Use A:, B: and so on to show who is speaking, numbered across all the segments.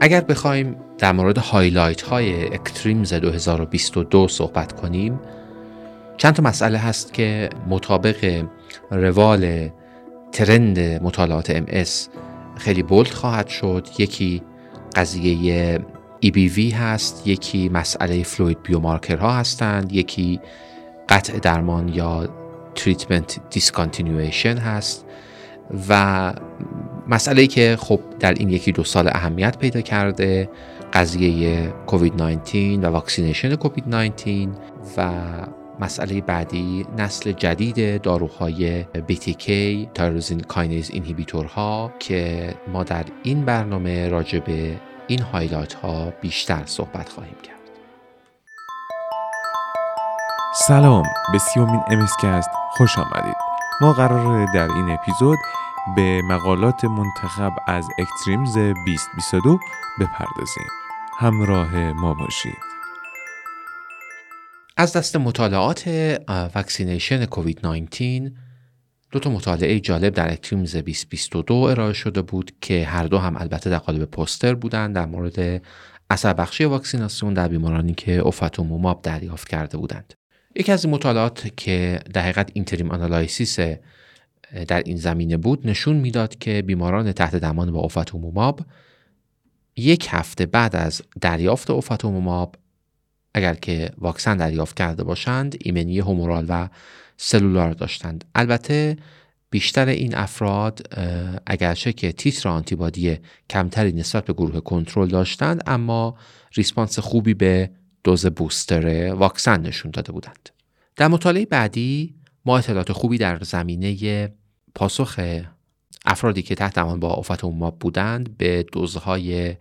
A: اگر بخوایم در مورد highlight های ACTRIMS 2022 صحبت کنیم چند تا مسئله هست که مطابق روال trend مطالعات MS خیلی bold خواهد شد. یکی قضیه EBV هست یکی مسئله fluid biomarker ها هستند یکی قطع درمان یا treatment discontinuation هست و مسئله که خب در این یکی دو سال اهمیت پیدا کرده قضیه کووید 19 و vaccination کووید 19 و مسئله بعدی نسل جدید داروهای BTK tyrosine kinase inhibitor ها که ما در این برنامه راجع به این highlight ها بیشتر صحبت خواهیم کرد.
B: سلام به سیومین MScast خوش آمدید. ما قراره در این اپیزود به مقالات منتخب از ECTRIMS 2022 بپردازیم همراه ما باشید
A: از دست مطالعات vaccination کووید 19 دو تا مطالعه جالب در ECTRIMS 2022 ارائه شده بود که هر دو هم البته در قالب پوستر بودند در مورد اثر بخشی واکسیناسیون در بیمارانی که اوفتوموماب دریافت کرده بودند. یکی از این مطالعات که در حقیقت interim analysis در این زمینه بود نشون می‌داد که بیماران تحت درمان با اوفتوموماب یک هفته بعد از دریافت اوفتوموماب اگر که واکسن دریافت کرده باشند ایمنی humoral و cellular داشتند. البته بیشتر این افراد اگرچه که تیتر آنتیبادی کمتری نسبت به گروه کنترل داشتند اما ریسپانس خوبی به دوز بوستر واکسن نشون داده بودند. در مطالعه بعدی ما اطلاعات خوبی در زمینه پاسخ افرادی که تحت امان با اوفتوماب بودند به دوزهای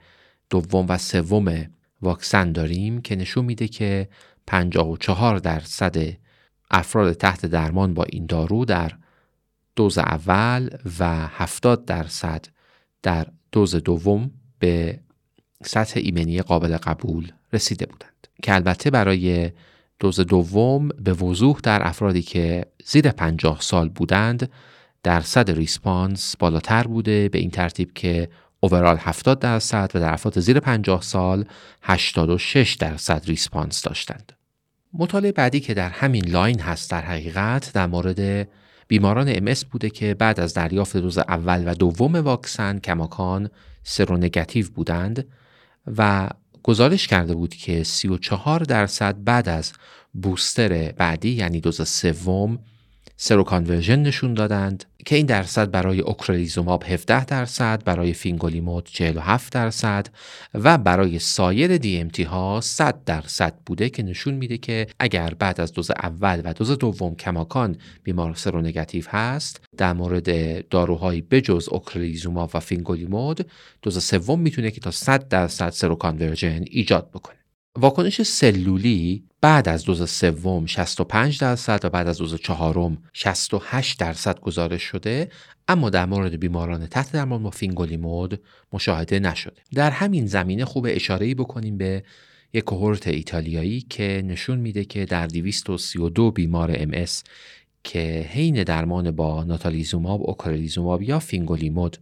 A: دوم و سوم واکسن داریم که نشون میده که 54 درصد افراد تحت درمان با این دارو در دوز اول و 70 درصد در دوز دوم به سطح ایمنی قابل قبول رسیده بودند. که البته برای دوز دوم به وضوح در افرادی که زیر 50 سال بودند درصد response بالاتر بوده به این ترتیب که overall 70 درصد و در افراد زیر 50 سال 86 درصد response داشتند. مطالعه بعدی که در همین line هست در حقیقت در مورد بیماران MS بوده که بعد از دریافت دوز اول و دوم واکسن کماکان seronegative بودند و گزارش کرده بود که 34 درصد بعد از booster بعدی یعنی دوز سوم seroconversion نشون دادند. که این درصد برای اوکرلیزوماب 17 درصد برای فینگولیمود 47 درصد و برای سایر DMT ها 100 درصد بوده که نشون میده که اگر بعد از دوز اول و دوز دوم کماکان بیمار seronegative هست در مورد داروهایی بجز اوکرلیزوماب و فینگولیمود دوز سوم می‌تونه که تا 100 درصد seroconversion ایجاد بکنه. واکنش سلولی بعد از دوز سوم 65 درصد و بعد از دوز چهارم 68 درصد گزارش شده اما در مورد بیماران تحت درمان با فینگولیمود مشاهده نشده. در همین زمینه خوب اشاره‌ای بکنیم به یک cohort ایتالیایی که نشون میده که در 232 بیمار MS که حین درمان با ناتالیزوماب، اوکرلیزوماب یا فینگولیمود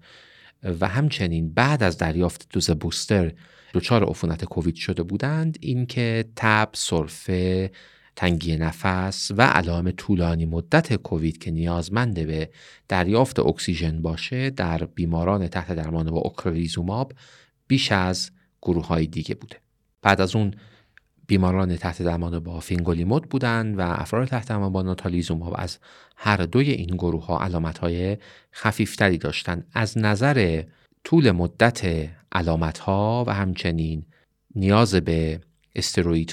A: و همچنین بعد از دریافت دوز booster دچار عفونت کووید شده بودند اینکه تب سرفه تنگی نفس و علائم طولانی مدت کووید که نیازمند به دریافت اکسیژن باشه در بیماران تحت درمان با اوکرلیزوماب بیش از گروه های دیگه بوده. بعد از اون بیماران تحت درمان با فینگولیمود بودند و افراد تحت درمان با ناتالیزوماب از هر دوی این گروه ها علامت های خفیفتری داشتند. از نظر طول مدت علامت ها و همچنین نیاز به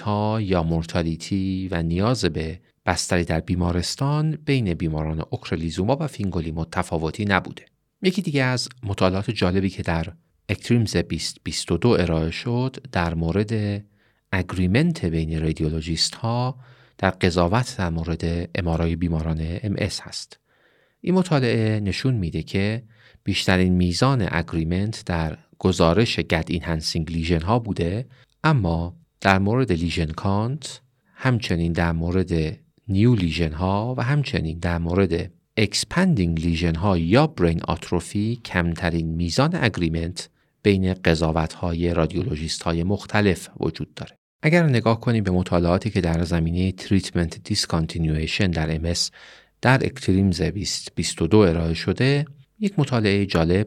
A: ها یا mortality و نیاز به بستری در بیمارستان بین بیماران اوکرلیزوماب و فینگولیمود تفاوتی نبوده. یکی دیگه از مطالعات جالبی که در ECTRIMS 2022 ارائه شد در مورد agreement بین رادیولوژیست ها در قضاوت در مورد MRI بیماران MS هست. این مطالعه نشون میده که بیشترین میزان agreement در گزارش gad enhancing lesion ها بوده اما در مورد lesion count همچنین در مورد new lesion ها و همچنین در مورد expanding lesion ها یا brain atrophy کمترین میزان agreement بین قضاوت های رادیولوژیست های مختلف وجود داره. اگر نگاه کنیم به مطالعاتی که در زمینه treatment discontinuation در MS در ECTRIMS 2022 ارائه شده یک مطالعه جالب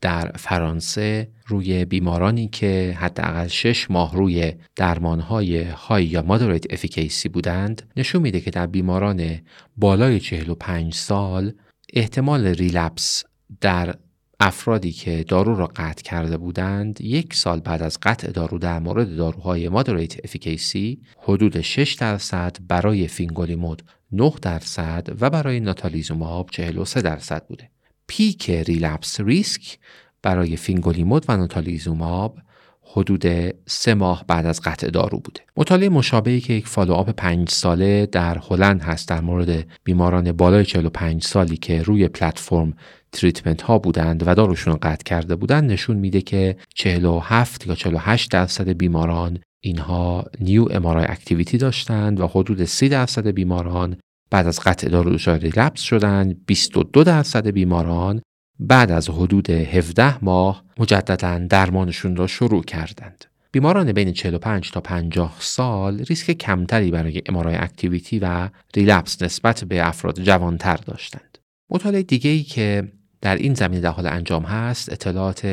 A: در فرانسه روی بیمارانی که حداقل 6 ماه روی درمانهای high یا moderate efficacy بودند نشون میده که در بیماران بالای 45 سال احتمال relapse در افرادی که دارو را قطع کرده بودند یک سال بعد از قطع دارو در مورد داروهای moderate efficacy حدود 6 درصد برای فینگولیمود 9 درصد و برای ناتالیزوماب 43 درصد بوده. peak relapse risk برای فینگولیمود و ناتالیزوماب حدود سه ماه بعد از قطع دارو بوده. مطالعه مشابهی که یک follow-up پنج ساله در هلند هست در مورد بیماران بالای 45 سالی که روی پلتفرم treatment ها بودند و داروشون رو قطع کرده بودند نشون میده که 47 یا 48 درصد بیماران اینها new MRI activity داشتند و حدود 30 درصد بیماران بعد از قطع دارو relapse شدند 22 درصد بیماران بعد از حدود 17 ماه مجددا درمانشون را شروع کردند. بیماران بین 45 تا 50 سال ریسک کمتری برای MRI activity و relapse نسبت به افراد جوانتر داشتند. مطالعه دیگه ای که در این زمینه در حال انجام هست اطلاعات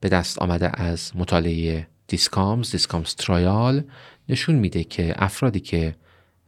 A: به دست آمده از مطالعه DISCOMS DISCOMS trial نشون میده که افرادی که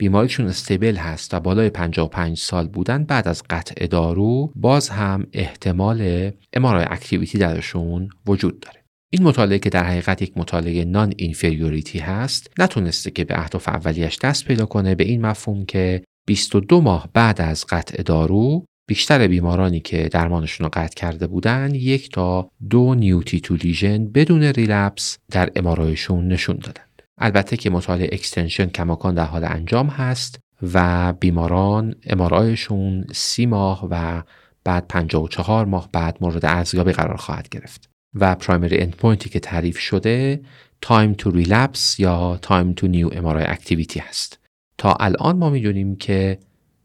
A: بیماریشون stable هست و بالای 55 سال بودن بعد از قطع دارو باز هم احتمال MRI activity درشون وجود داره. این مطالعه که در حقیقت یک مطالعه non-inferiority هست نتونسته که به اهداف اولیش دست پیدا کنه به این مفهوم که 22 ماه بعد از قطع دارو بیشتر بیمارانی که درمانشون رو قطع کرده بودن یک تا دو new T2 lesion بدون relapse در MRI شون نشون دادن. البته که مطالعه extension کماکان در حال انجام هست و بیماران MRI شون سی ماه و بعد 54 ماه بعد مورد ارزیابی قرار خواهد گرفت. و primary endpoint ی که تعریف شده time to relapse یا time to new MRI activity هست. تا الان ما می‌دونیم که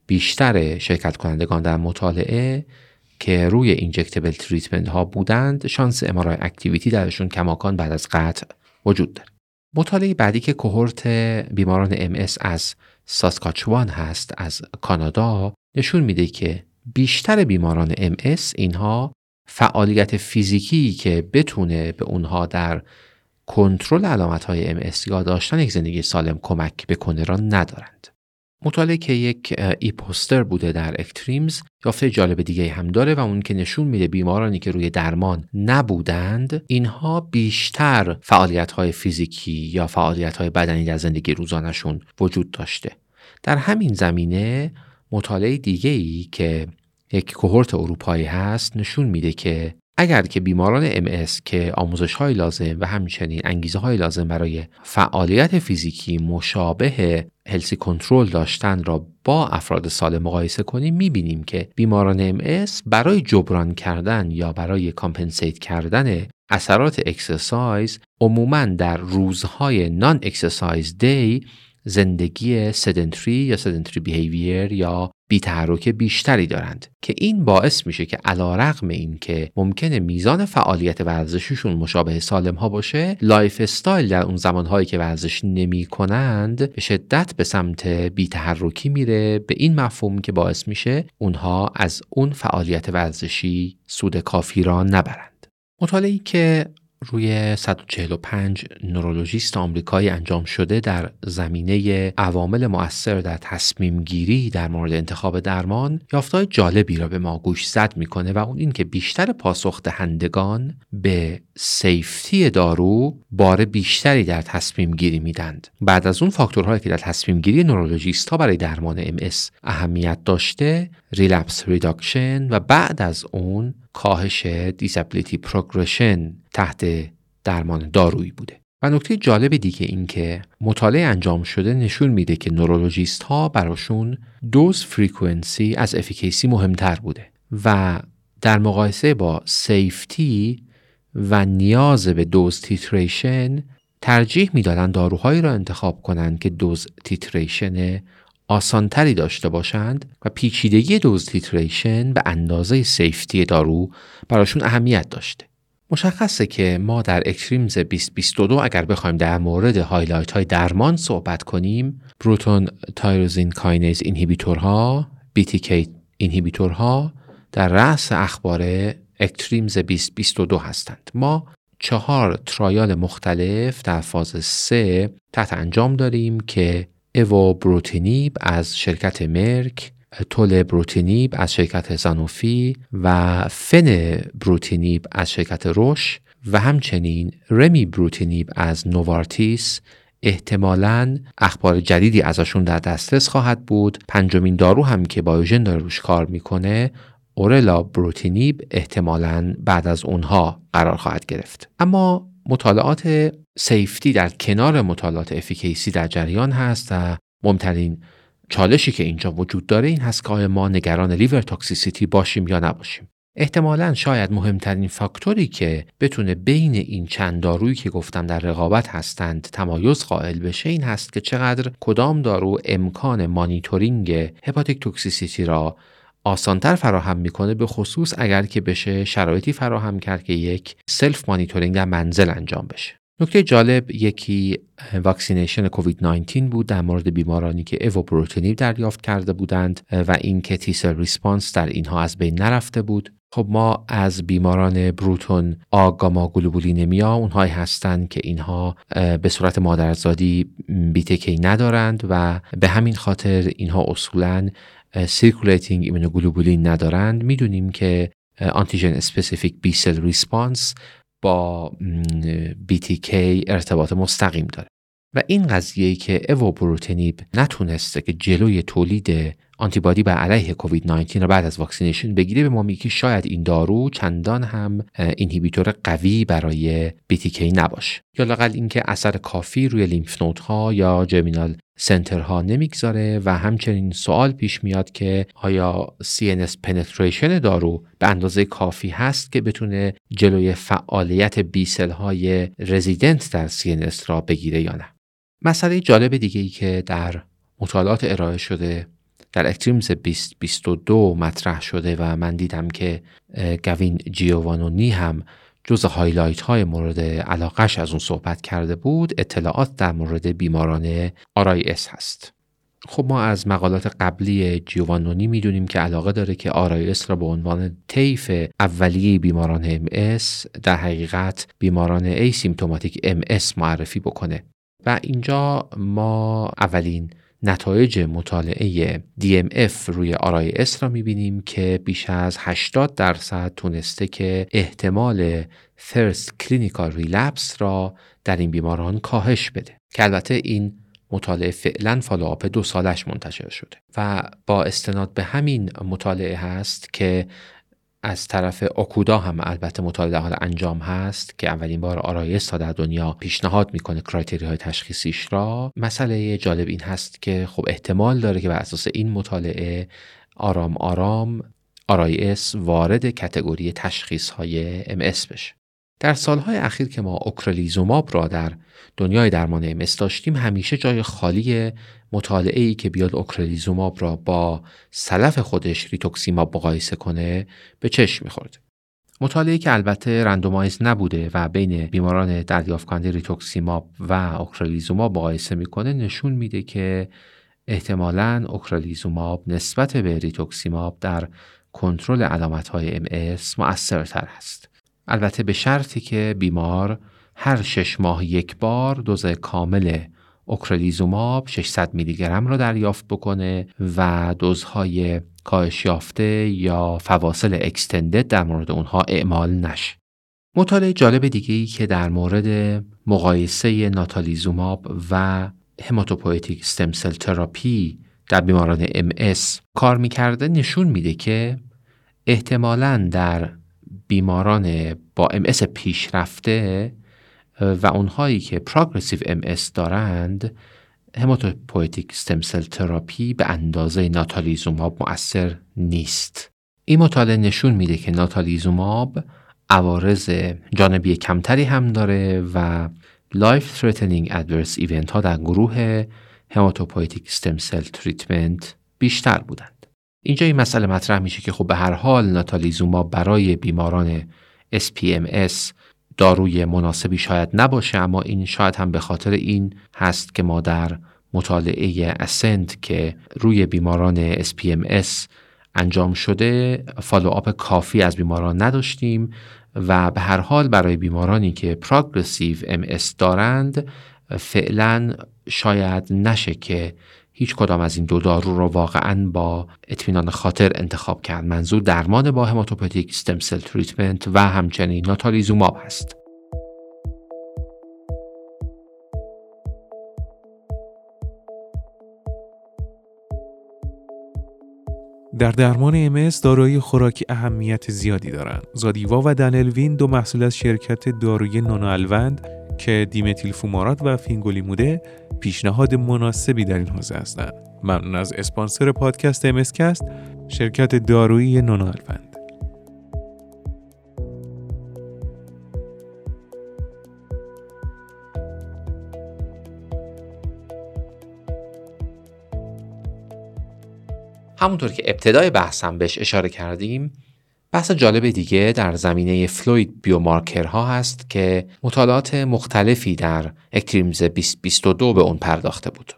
A: بیشتر شرکت کنندگان در مطالعه که روی injectable treatment ها بودند شانس MRI activity درشون کماکان بعد از قطع وجود داره. مطالعه بعدی که کوهورت بیماران ام از ساسکاچوان هست از کانادا نشون میده که بیشتر بیماران ام اینها فعالیت فیزیکی که بتونه به اونها در کنترل علامت های ام یا داشتن یک زندگی سالم کمک بکنه را ندارند. مطالعه که یک ای پوستر بوده در اکتریمز یافته جالب دیگه هم داره و اون که نشون میده بیمارانی که روی درمان نبودند اینها بیشتر فعالیت های فیزیکی یا فعالیت های بدنی در زندگی روزانشون وجود داشته. در همین زمینه مطالعه دیگه ای که یک cohort اروپایی هست نشون میده که اگر که بیماران ام که آموزش های لازم و همچنین انگیزه های لازم برای فعالیت فیزیکی مشابه healthy control داشتن را با افراد سالم مقایسه کنیم می‌بینیم که بیماران ام برای جبران کردن یا برای compensate کردن اثرات exercise عموما در روزهای non-exercise day زندگی sedentary یا sedentary behavior یا بیتحرک بیشتری دارند که این باعث میشه که علی رغم این که ممکنه میزان فعالیت ورزشیشون مشابه سالم ها باشه lifestyle در اون زمانهایی که ورزش نمی کنند به شدت به سمت بیتحرکی میره. به این مفهوم که باعث میشه اونها از اون فعالیت ورزشی سود کافی را نبرند. مطالعی که روی 145 نورولوژیست آمریکایی انجام شده در زمینه عوامل مؤثر در تصمیم گیری در مورد انتخاب درمان یافته‌های جالبی را به ما گوشزد می‌کنه و اون این که بیشتر پاسخ دهندگان به safety دارو بار بیشتری در تصمیم گیری میدند. بعد از اون فاکتورهایی که در تصمیم گیری نورولوژیست ها برای درمان ام اهمیت داشته relapse reduction و بعد از اون کاهش disability progression تحت درمان دارویی بوده. و نکته جالب دیگه این که مطالعه انجام شده نشون میده که نورولوژیست ها براشون dose frequency از efficacy مهمتر بوده و در مقایسه با safety و نیاز به dose titration ترجیح می‌دادن داروهایی را انتخاب کنند که dose titration آسانتری داشته باشند و پیچیدگی dose titration به اندازه safety دارو براشون اهمیت داشته. مشخصه که ما در ECTRIMS 2022 اگر بخوایم در مورد highlight های درمان صحبت کنیم Bruton tyrosine kinase inhibitor ها BTK inhibitor ها در رأس اخبار ECTRIMS 2022 هستند ما چهار trial مختلف در فاز 3 تحت انجام داریم که evobrutinib از شرکت Merck تول بروتینیب از شرکت زانوفی و فن بروتینیب از شرکت روش و همچنین رمی بروتینیب از نوارتیس احتمالا اخبار جدیدی ازشون در دسترس خواهد بود. پنجمین دارو هم که بایوژن داره روش کار می‌کنه اورلا بروتینیب احتمالا بعد از اونها قرار خواهد گرفت. اما مطالعات سیفتی در کنار مطالعات افیکیسی در جریان هست و مهمترین چالشی که اینجا وجود داره این هست که ما نگران liver toxicity باشیم یا نباشیم. احتمالا شاید مهمترین فاکتوری که بتونه بین این چند دارویی که گفتم در رقابت هستند تمایز قائل بشه این هست که چقدر کدام دارو امکان monitoring hepatic toxicity را آسانتر فراهم می‌کنه به خصوص اگر که بشه شرایطی فراهم کرد که یک self monitoring در منزل انجام بشه. نکته جالب یکی vaccination کووید 19 بود در مورد بیمارانی که evobrutinib دریافت کرده بودند و اینکه T cell response در اینها از بین نرفته بود. خب ما از بیماران Bruton agammaglobulinemia اونهایی هستند که اینها به صورت مادرزادی BTK ندارند و به همین خاطر اینها اصولا circulating immunoglobulin ندارند. می‌دونیم که antigen specific B cell response با BTK ارتباط مستقیم داره. و این قضیه که evobrutinib نتونسته که جلوی تولید آنتیبادی بر علیه کووید 19 را بعد از vaccination بگیره. به ما میگه که شاید این دارو چندان هم inhibitor قوی برای BTK نباشه. یا لاقل اینکه اثر کافی روی lymph ها یا germinal center ها نمی‌گذاره و همچنین سوال پیش میاد که آیا CNS penetration دارو به اندازه کافی هست که بتونه جلوی فعالیت B cell های رزیدنت در CNS را بگیره یا نه؟ مسئله جالب دیگه ای که در مطالعات ارائه شده در ECTRIMS 2022 مطرح شده و من دیدم که Gavin Giovannoni هم جز highlight های مورد علاقش از اون صحبت کرده بود اطلاعات در مورد بیماران اس هست. خب ما از مقالات قبلی جیوانونی می‌دونیم که علاقه داره که اس را به عنوان طیف اولیه بیماران ام در حقیقت بیماران asymptomatic MS معرفی بکنه. و اینجا ما اولین نتایج مطالعه DMF روی RIS را می‌بینیم که بیش از 80 درصد تونسته که احتمال first clinical relapse را در این بیماران کاهش بده. که البته این مطالعه فعلا follow-up دو سالش منتشر شده و با استناد به همین مطالعه هست که از طرف اوکودا هم البته مطالعه حال انجام هست که اولین بار RIS را در دنیا پیشنهاد می‌کنه criteria های تشخیصیش را. مسئله جالب این هست که خب احتمال داره که بر اساس این مطالعه آرام آرام RIS وارد category تشخیص های MS بشه. در سالهای اخیر که ما اوکرلیزوماب را در دنیای درمان MS داشتیم همیشه جای خالی مطالعه ای که بیاد اوکرلیزوماب را با سلف خودش ریتوکسیماب مقایسه کنه به چشم میخورده. مطالعه که البته randomize نبوده و بین بیماران دریافت کننده ریتوکسیماب و اوکرلیزوماب مقایسه می‌کنه نشون میده که احتمالا اوکرلیزوماب نسبت به ریتوکسیماب در کنترل علامت های MS مؤثرتر هست. البته به شرطی که بیمار هر شش ماه یک بار دوز کامل اوکرلیزوماب 600 میلی گرم را دریافت بکنه و دوزهای کاهش یافته یا فواصل extended در مورد اونها اعمال نشه. مطالعه جالب دیگه ای که در مورد مقایسه ناتالیزوماب و hematopoietic stem cell therapy در بیماران MS کار می‌کرده نشون میده که احتمالا در بیماران با MS پیشرفته و اونهایی که progressive MS دارند hematopoietic stem cell therapy به اندازه ناتالیزوماب مؤثر نیست. این مطالعه نشون میده که ناتالیزوماب عوارض جانبی کمتری هم داره و life threatening adverse event ها در گروه hematopoietic stem cell treatment بیشتر بودند. اینجا این مسئله مطرح میشه که خب به هر حال ناتالیزوماب برای بیماران SPMS داروی مناسبی شاید نباشه اما این شاید هم به خاطر این هست که ما در مطالعه ASCEND که روی بیماران SPMS انجام شده follow-up کافی از بیماران نداشتیم و به هر حال برای بیمارانی که progressive MS دارند فعلا شاید نشه که هیچ کدام از این دو دارو رو واقعا با اطمینان خاطر انتخاب کرد منظور درمان با hematopoietic stem cell treatment و همچنین ناتالیزوماب هست
B: در درمان ام داروی خوراکی اهمیت زیادی دارند. زادیوا و دنلوین دو محصول از شرکت داروی نانوالوند که دیمتیل فومارات و فینگولیموده پیشنهاد مناسبی در این حوزه هستند. ممنون از اسپانسر پادکست امسکست شرکت دارویی نانوالوند.
A: همونطور که ابتدای بحثم بهش اشاره کردیم بحث جالب دیگه در زمینه fluid biomarker ها هست که مطالعات مختلفی در ECTRIMS 2022 به اون پرداخته بود.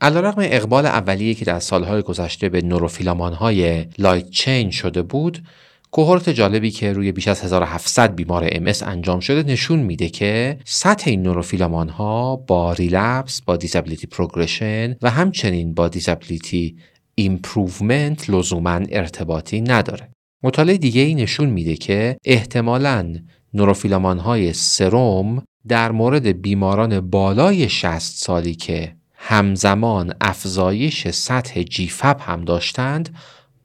A: علیرغم اقبال اولیه که در سالهای گذشته به نوروفیلامانهای light chain شده بود، cohort جالبی که روی بیش از 1700 بیمار MS انجام شده نشون میده که سطح این نوروفیلامان ها با relapse، با disability progression و همچنین با disability improvement لزوما ارتباطی نداره. مطالعه دیگه ای نشون میده که احتمالاً نوروفیلامان های سروم در مورد بیماران بالای 60 سالی که همزمان افزایش سطح GFAP هم داشتند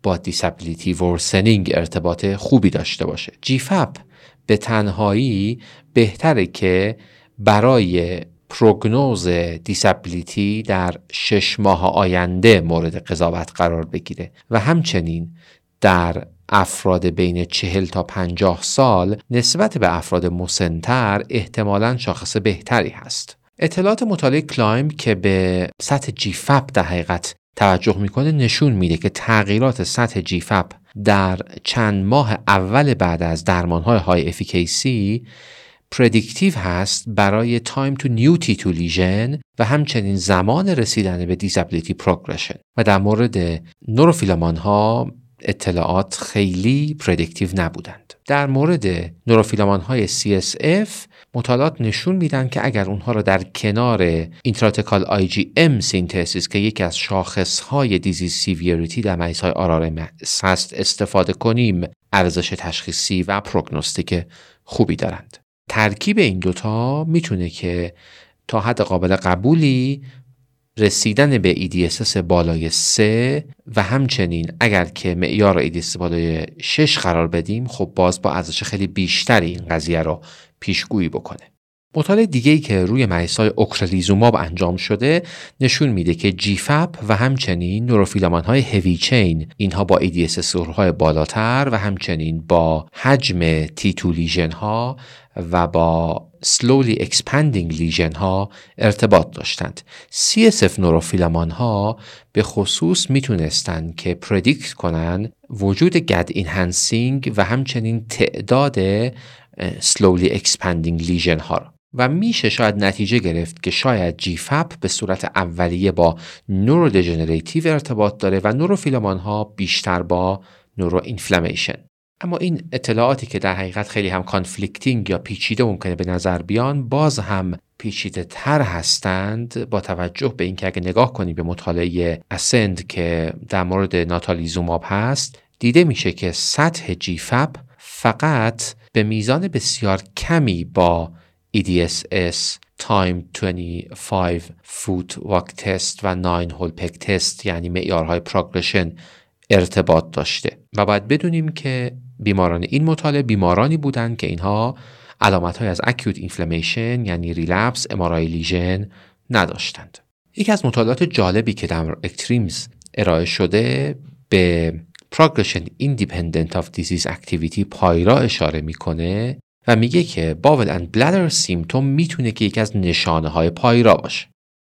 A: با disability worsening ارتباط خوبی داشته باشه. GFAP به تنهایی بهتره که برای prognose disability در شش ماه آینده مورد قضاوت قرار بگیره و همچنین در افراد بین چهل تا پنجاه سال نسبت به افراد مسنتر احتمالا شاخص بهتری هست. اطلاعات مطالعه CLIMB که به سطح GFAP در حقیقت توجه می‌کنه نشون میده که تغییرات سطح GFAP در چند ماه اول بعد از درمانهای high efficacy predictive هست برای time to new T2 lesion و همچنین زمان رسیدن به disability progression و در مورد نوروفیلامان ها اطلاعات خیلی predictive نبودند. در مورد نوروفیلامان های CSF مطالعات نشون میدن که اگر اونها را در کنار intrathecal IgM synthesis که یکی از شاخص های disease severity در مریض های RR هست استفاده کنیم ارزش تشخیصی و پروگنوستیک خوبی دارند. ترکیب این دوتا می‌تونه که تا حد قابل قبولی رسیدن به EDSS بالای 3 و همچنین اگر که معیار EDSS بالای 6 قرار بدیم خب باز با ارزش خیلی بیشتری این قضیه رو پیشگویی بکنه. مطالعه دیگه ای که روی مریضای اوکرلیزوماب انجام شده نشون میده که جیفپ و همچنین نوروفیلامان های هوی چین اینها با EDS های بالاتر و همچنین با حجم تیتو لیژن ها و با slowly expanding lesion ها ارتباط داشتند. CSF نوروفیلامان ها به خصوص می‌تونستند که predict کنند وجود Gad enhancing و همچنین تعداد slowly expanding lesion ها را. و میشه شاید نتیجه گرفت که شاید GFAP به صورت اولیه با neurodegenerative ارتباط داره و نوروفیلامان ها بیشتر با neuroinflammation اما این اطلاعاتی که در حقیقت خیلی هم conflicting یا پیچیده ممکنه به نظر بیان باز هم پیچیده تر هستند با توجه به اینکه اگه نگاه کنیم به مطالعه ASCEND که در مورد ناتالیزوماب هست دیده میشه که سطح GFAP فقط به میزان بسیار کمی با EDSS Timed 25 Foot Walk Test و 9 Hole Peg Test یعنی معیارهای progression ارتباط داشته. و باید بدونیم که بیماران این مطالعه بیمارانی بودند که اینها علامت های از acute inflammation یعنی relapse MRI lesion نداشتند یکی از مطالعات جالبی که در ECTRIMS ارائه شده به Progression Independent of Disease Activity PIRA اشاره می‌کنه و میگه که bowel and bladder symptom می‌تونه که یکی از نشانه های PIRA باشه.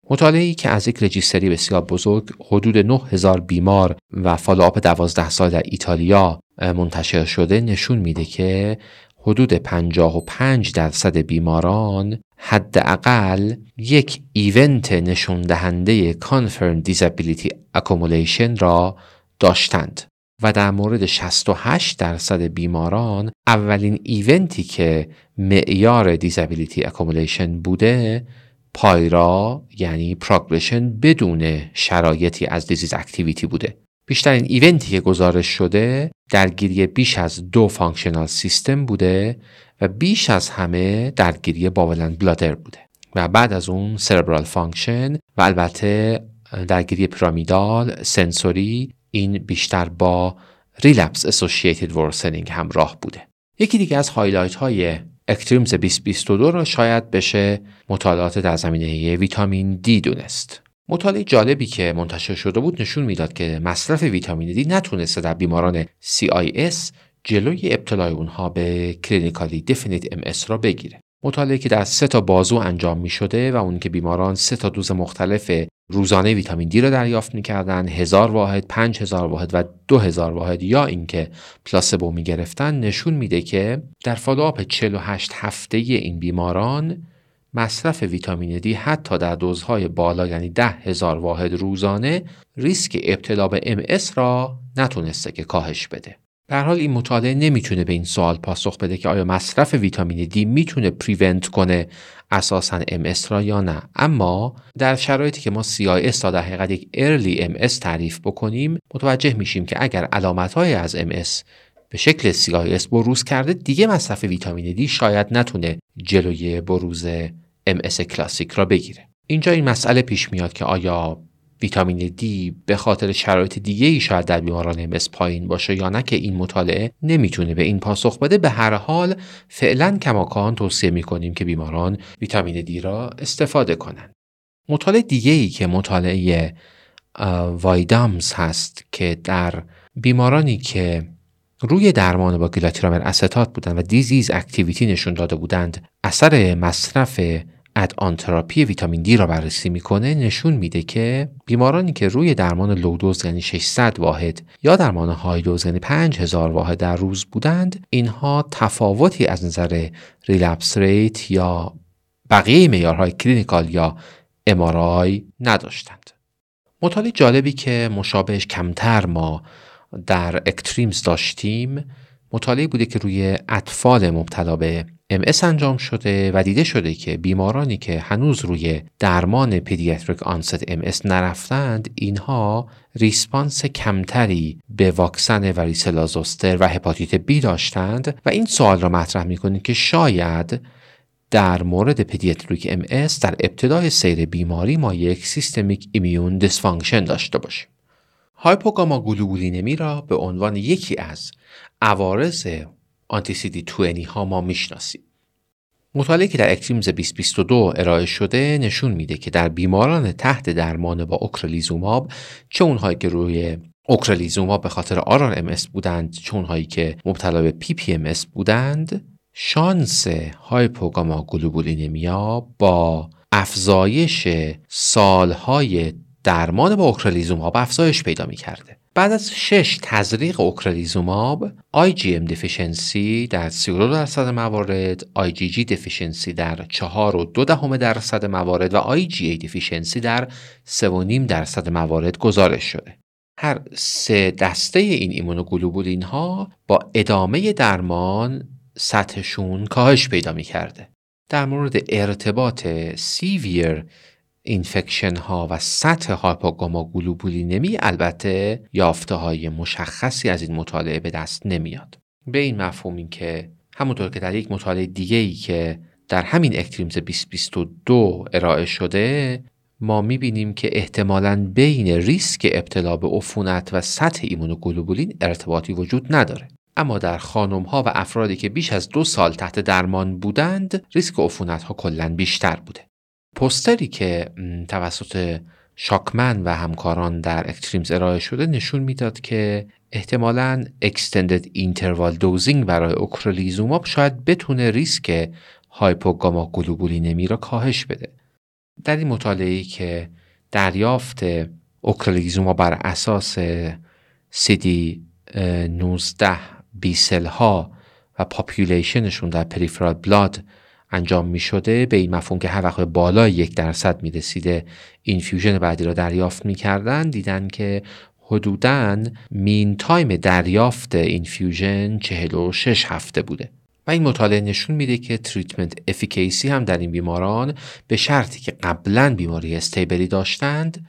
A: مطالعه ای که از یک registry بسیار بزرگ حدود 9000 بیمار و follow-up 12 سال در ایتالیا منتشر شده نشون میده که حدود 55 درصد بیماران حداقل یک event نشون دهنده Confirmed Disability Accumulation را داشتند و در مورد 68 درصد بیماران اولین event ی که معیار disability accumulation بوده PIRA یعنی progression بدون شرایطی از disease activity بوده. بیشترین event ی که گزارش شده درگیری بیش از دو functional system بوده و بیش از همه درگیری bowel and bladder بوده و بعد از اون cerebral function و البته درگیری pyramidal sensory این بیشتر با relapse associated worsening همراه بوده. یکی دیگه از highlight های ECTRIMS 2022 را شاید بشه مطالعات در زمینه ویتامین دی دونست. مطالعه جالبی که منتشر شده بود نشون می‌داد که مصرف ویتامین دی نتونسته در بیماران CIS جلوی ابتلای اونها به clinically definite MS را بگیره. مطالعه که در سه تا بازو انجام می شده و اون که بیماران سه تا دوز مختلف روزانه ویتامین دی را دریافت می‌کردن هزار واحد، پنج هزار واحد و دو هزار واحد یا اینکه placebo می‌گرفتن نشون میده که در follow-up 48 هفته این بیماران مصرف ویتامین دی حتی در دوزهای بالا یعنی ده هزار واحد روزانه ریسک ابتلا به MS را نتونسته که کاهش بده. در حال این مطالعه نمی‌تونه به این سوال پاسخ بده که آیا مصرف ویتامین دی می‌تونه prevent کنه اساسا ام را یا نه اما در شرایطی که ما CIS تا در حقیقت یک ارلی ام تعریف بکنیم متوجه میشیم که اگر علامت های از ام به شکل CIS بروز کرده دیگه مصرف ویتامین دی شاید نتونه جلوی بروز ام کلاسیک را بگیره. اینجا این مسئله پیش میاد که آیا ویتامین دی به خاطر شرایط دیگه ای شاید در بیماران ام پایین باشه یا نه که این مطالعه نمی‌تونه به این پاسخ بده. به هر حال فعلا کماکان توصیه می‌کنیم که بیماران ویتامین دی را استفاده کنند. مطالعه دیگه ای که مطالعه VIDAMS هست که در بیمارانی که روی درمان با glatiramer acetate بودند و disease activity نشون داده بودند اثر مصرف add-on therapy ویتامین دی را بررسی می‌کنه نشون میده که بیمارانی که روی درمان low dose یعنی 600 واحد یا درمان high dose یعنی 5000 واحد در روز بودند اینها تفاوتی از نظر relapse rate یا بقیه معیارهای clinical یا MRI نداشتند. مطالعه جالبی که مشابهش کمتر ما در ECTRIMS داشتیم مطالعه بوده که روی اطفال مبتلا به MS انجام شده و دیده شده که بیمارانی که هنوز روی درمان pediatric onset MS نرفتند اینها response کمتری به واکسن varicella zoster و هپاتیت بی داشتند و این سوال را مطرح می‌کنید که شاید در مورد pediatric MS در ابتدای سیر بیماری ما یک systemic immune dysfunction داشته باشیم. hypogammaglobulinemia را به عنوان یکی از عوارض anti-CD20 ها ما می‌شناسیم. مطالعه که در ECTRIMS 2022 ارائه شده نشون میده که در بیماران تحت درمان با ocrelizumab چه اونهایی که روی ocrelizumab به خاطر RRMS بودند چه اونهایی که مبتلا به PPMS بودند شانس hypogammaglobulinemia با افزایش سالهای درمان با ocrelizumab افزایش پیدا می کرده. بعد از شش تزریق ocrelizumab IgM deficiency در 32 درصد موارد IgG deficiency در 4 و 2 دهم درصد موارد و IgA deficiency در 3.5 درصد موارد گزارش شده هر سه دسته این ایمونوگلوبولین ها با ادامه درمان سطحشون کاهش پیدا می کرده. در مورد ارتباط severe infection ها و سطح hypogammaglobulinemia البته یافته های مشخصی از این مطالعه به دست نمیاد. به این مفهومی که همونطور که در یک مطالعه دیگه ای که در همین ECTRIMS 2022 ارائه شده ما می‌بینیم که احتمالا بین ریسک ابتلا به عفونت و سطح ایمونوگلوبولین ارتباطی وجود نداره. اما در خانم ها و افرادی که بیش از دو سال تحت درمان بودند ریسک عفونت ها کلا بیشتر بوده. پستری که توسط شاکمن و همکاران در ECTRIMS ارائه شده نشون می‌داد که احتمالا extended interval dosing برای ocrelizumab شاید بتونه ریسک hypogammaglobulinemia را کاهش بده. در این مطالعه که دریافت ocrelizumab بر اساس CD 19 B cell ها و population شون در peripheral blood انجام می شده به این مفهوم که هر وقت بالای یک درصد می رسیده infusion بعدی را دریافت می کردن دیدن که حدوداً mean time دریافت infusion 46 هفته بوده. و این مطالعه نشون میده که treatment efficacy هم در این بیماران به شرطی که قبلا بیماری استیبلی داشتند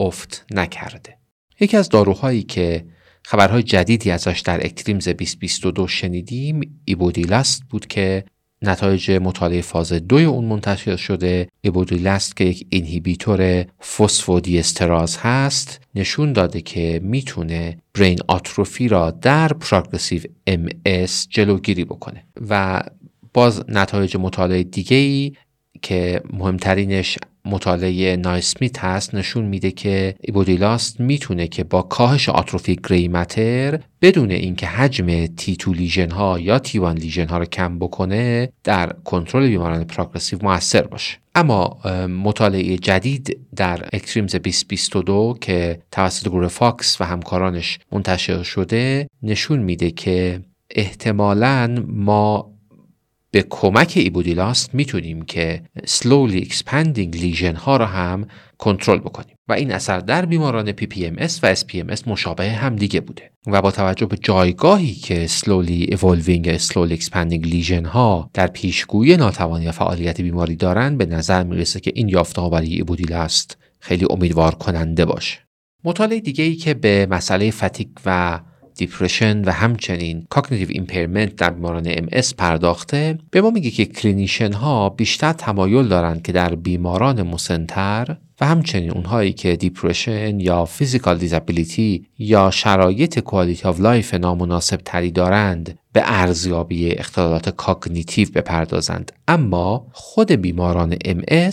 A: افت نکرده. یکی از داروهایی که خبرهای جدیدی ازش در اکتریمز 2022 شنیدیم ایبودیلاست بود که نتایج مطالعه فاز دوی اون منتشر شده. ایبودیلاست که یک اینهیبیتور فسفودیستراز هست نشون داده که می‌تونه برین آتروفی را در پروگرسیو ام جلوگیری بکنه. و باز نتایج مطالعه دیگه ای که مهمترینش مطالعه نایسمیت هست نشون میده که ibudilast می‌تونه که با کاهش آتروفی gray matter بدون اینکه حجم T2 lesion ها یا T1 lesion ها رو کم بکنه در کنترل بیماران progressive موثر باشه. اما مطالعه جدید در ECTRIMS 2022 که توسط گروه فاکس و همکارانش منتشر شده نشون میده که احتمالا ما به کمک ایبودیلاست می‌تونیم که slowly expanding لیژن ها را هم کنترل بکنیم. و این اثر در بیماران PPMS و SPMS مشابه هم دیگه بوده. و با توجه به جایگاهی که slowly evolving slowly expanding لیژن ها در پیشگویی ناتوانی و فعالیت بیماری دارند به نظر می‌رسه که این یافته ها برای ایبودیلاست خیلی امیدوار کننده باشه. مطالعه دیگه ای که به مسئله fatigue و depression و همچنین cognitive impairment در بیماران MS پرداخته به ما میگه که clinician ها بیشتر تمایل دارند که در بیماران مسنتر و همچنین اونهایی که depression یا physical disability یا شرایط quality of life نامناسب تری دارند به ارزیابی اختلالات cognitive بپردازند. اما خود بیماران MS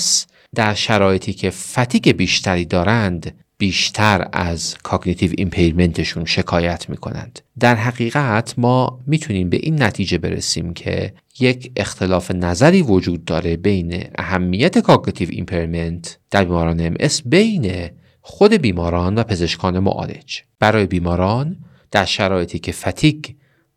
A: در شرایطی که fatigue بیشتری دارند بیشتر از cognitive impairment شون شکایت می‌کنند. در حقیقت ما می‌تونیم به این نتیجه برسیم که یک اختلاف نظری وجود داره بین اهمیت cognitive impairment در بیماران MS بین خود بیماران و پزشکان معالج. برای بیماران در شرایطی که fatigue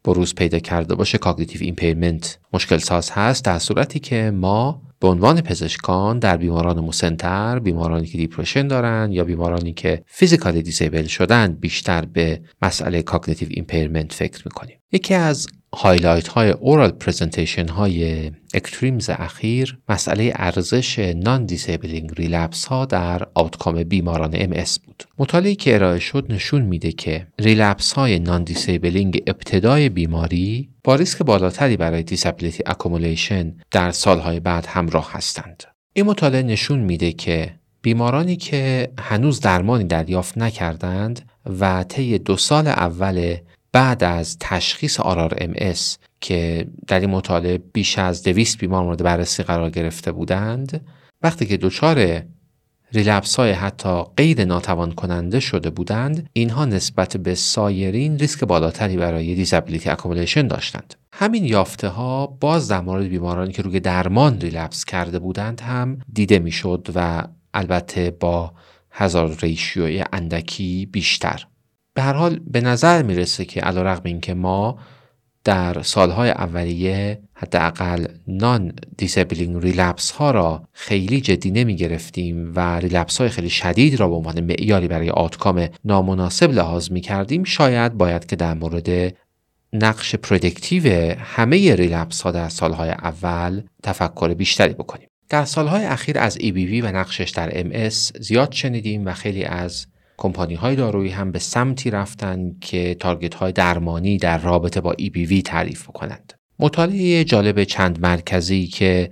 A: بروز پیدا کرده باشه cognitive impairment. مشکل ساز هست در صورتی که ما به عنوان پزشکان در بیماران مسنتر بیمارانی که depression دارن یا بیمارانی که physically disable شدن بیشتر به مسئله cognitive impairment فکر می‌کنیم. یکی از highlight های oral presentation های ECTRIMS اخیر مسئله ارزش non-disabling relapse ها در outcome بیماران MS بود. مطالعه که ارائه شد نشون میده که relapse های non-disabling ابتدای بیماری با ریسک بالاتری برای disability accumulation در سالهای بعد همراه هستند. این مطالعه نشون میده که بیمارانی که هنوز درمانی دریافت نکردند و طی دو سال اول بعد از تشخیص RRMS که در این مطالعه بیش از دویست بیمار مورد بررسی قرار گرفته بودند وقتی که دچار relapse های حتی غیر ناتوان کننده شده بودند اینها نسبت به سایرین ریسک بالاتری برای disability accumulation داشتند. همین یافته ها باز در مورد بیمارانی که روی درمان relapse کرده بودند هم دیده می‌شد و البته با hazard ratio ی اندکی بیشتر. به هر حال به نظر می‌رسه که علی‌رغم این که ما در سالهای اولیه حداقل non-disabling relapse ها را خیلی جدی نمی گرفتیم و relapse های خیلی شدید را به عنوان معیاری برای outcome نامناسب لحاظ می کردیم شاید باید که در مورد نقش predictive همه relapse ها در سالهای اول تفکر بیشتری بکنیم. در سالهای اخیر از EBV و نقشش در MS زیاد شنیدیم و خیلی از کمپانی های دارویی هم به سمتی رفتن که تارگت های درمانی در رابطه با EBV تعریف بکنند. مطالعه جالب چند مرکزی که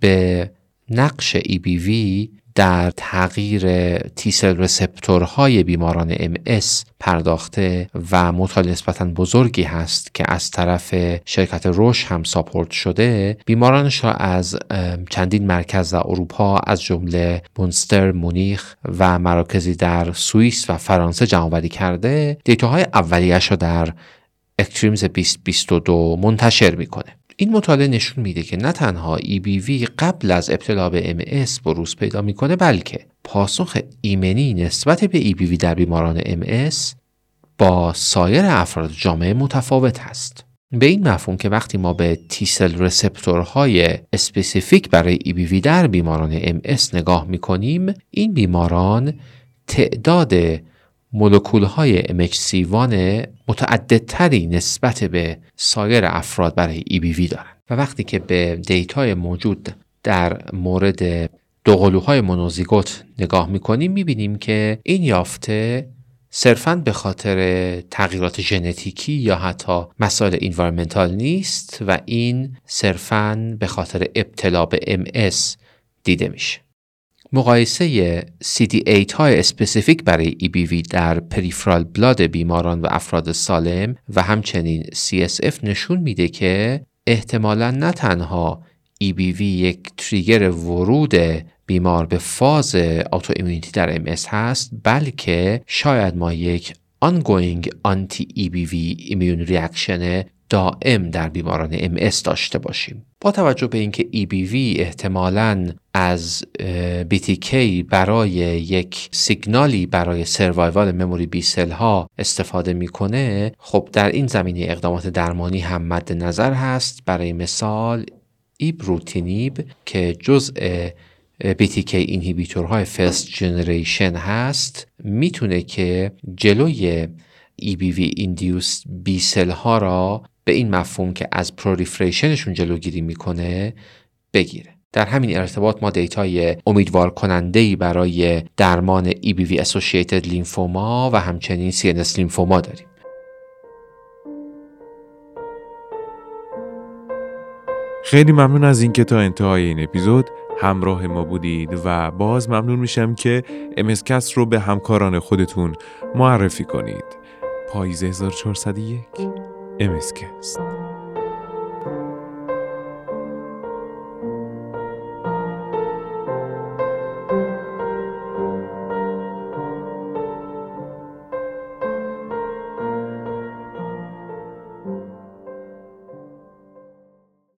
A: به نقش EBV در تغییر تیسل رسپتورهای بیماران MS پرداخته و مطالعه نسبتا بزرگی هست که از طرف شرکت روش هم ساپورت شده بیمارانش را از چندین مرکز در اروپا از جمله مونستر مونیخ و مراکزی در سوئیس و فرانسه جمعآوری کرده دیتاهای اولیش را در اکتریمز 2022 منتشر می‌کنه. این مطالعه نشون میده که نه تنها EBV قبل از ابتلا به MS بروز پیدا می‌کنه بلکه پاسخ ایمنی نسبت به EBV در بیماران MS با سایر افراد جامعه متفاوت هست. به این مفهوم که وقتی ما به T-cell receptor های specific برای EBV در بیماران MS نگاه می‌کنیم این بیماران تعداد مولکول های MHC1 متعددتری نسبت به سایر افراد برای EBV دارند و وقتی که به data ی موجود در مورد دوقلوهای مونوزیگوت نگاه می‌کنیم می‌بینیم که این یافته صرفا به خاطر تغییرات ژنتیکی یا حتی مسائل environmental نیست و این صرفا به خاطر ابتلا به MS دیده میشه. مقایسه CD8 های specific برای EBV در peripheral blood بیماران و افراد سالم و همچنین CSF نشون میده که احتمالا نه تنها EBV یک trigger ورود بیمار به فاز آتو ایمونیتی در MS هست بلکه شاید ما یک ongoing anti EBV immune reaction دائم در بیماران MS داشته باشیم. با توجه به اینکه EBV احتمالاً از BTK برای یک سیگنالی برای سروایوال مموری بی سل ها استفاده می‌کنه خب در این زمینه اقدامات درمانی هم مد نظر هست. برای مثال ibrutinib که جزء BTK inhibitor های first generation هست می‌تونه که جلوی EBV induced B cell ها را به این مفهوم که از proliferation شون جلوگیری می‌کنه بگیره. در همین ارتباط ما data ی امیدوار کننده برای درمان EBV associated lymphoma و همچنین CNS lymphoma داریم.
B: خیلی ممنون از اینکه تا انتهای این اپیزود همراه ما بودید و باز ممنون میشم که امسکست رو به همکاران خودتون معرفی کنید. پاییز 1401 امسکست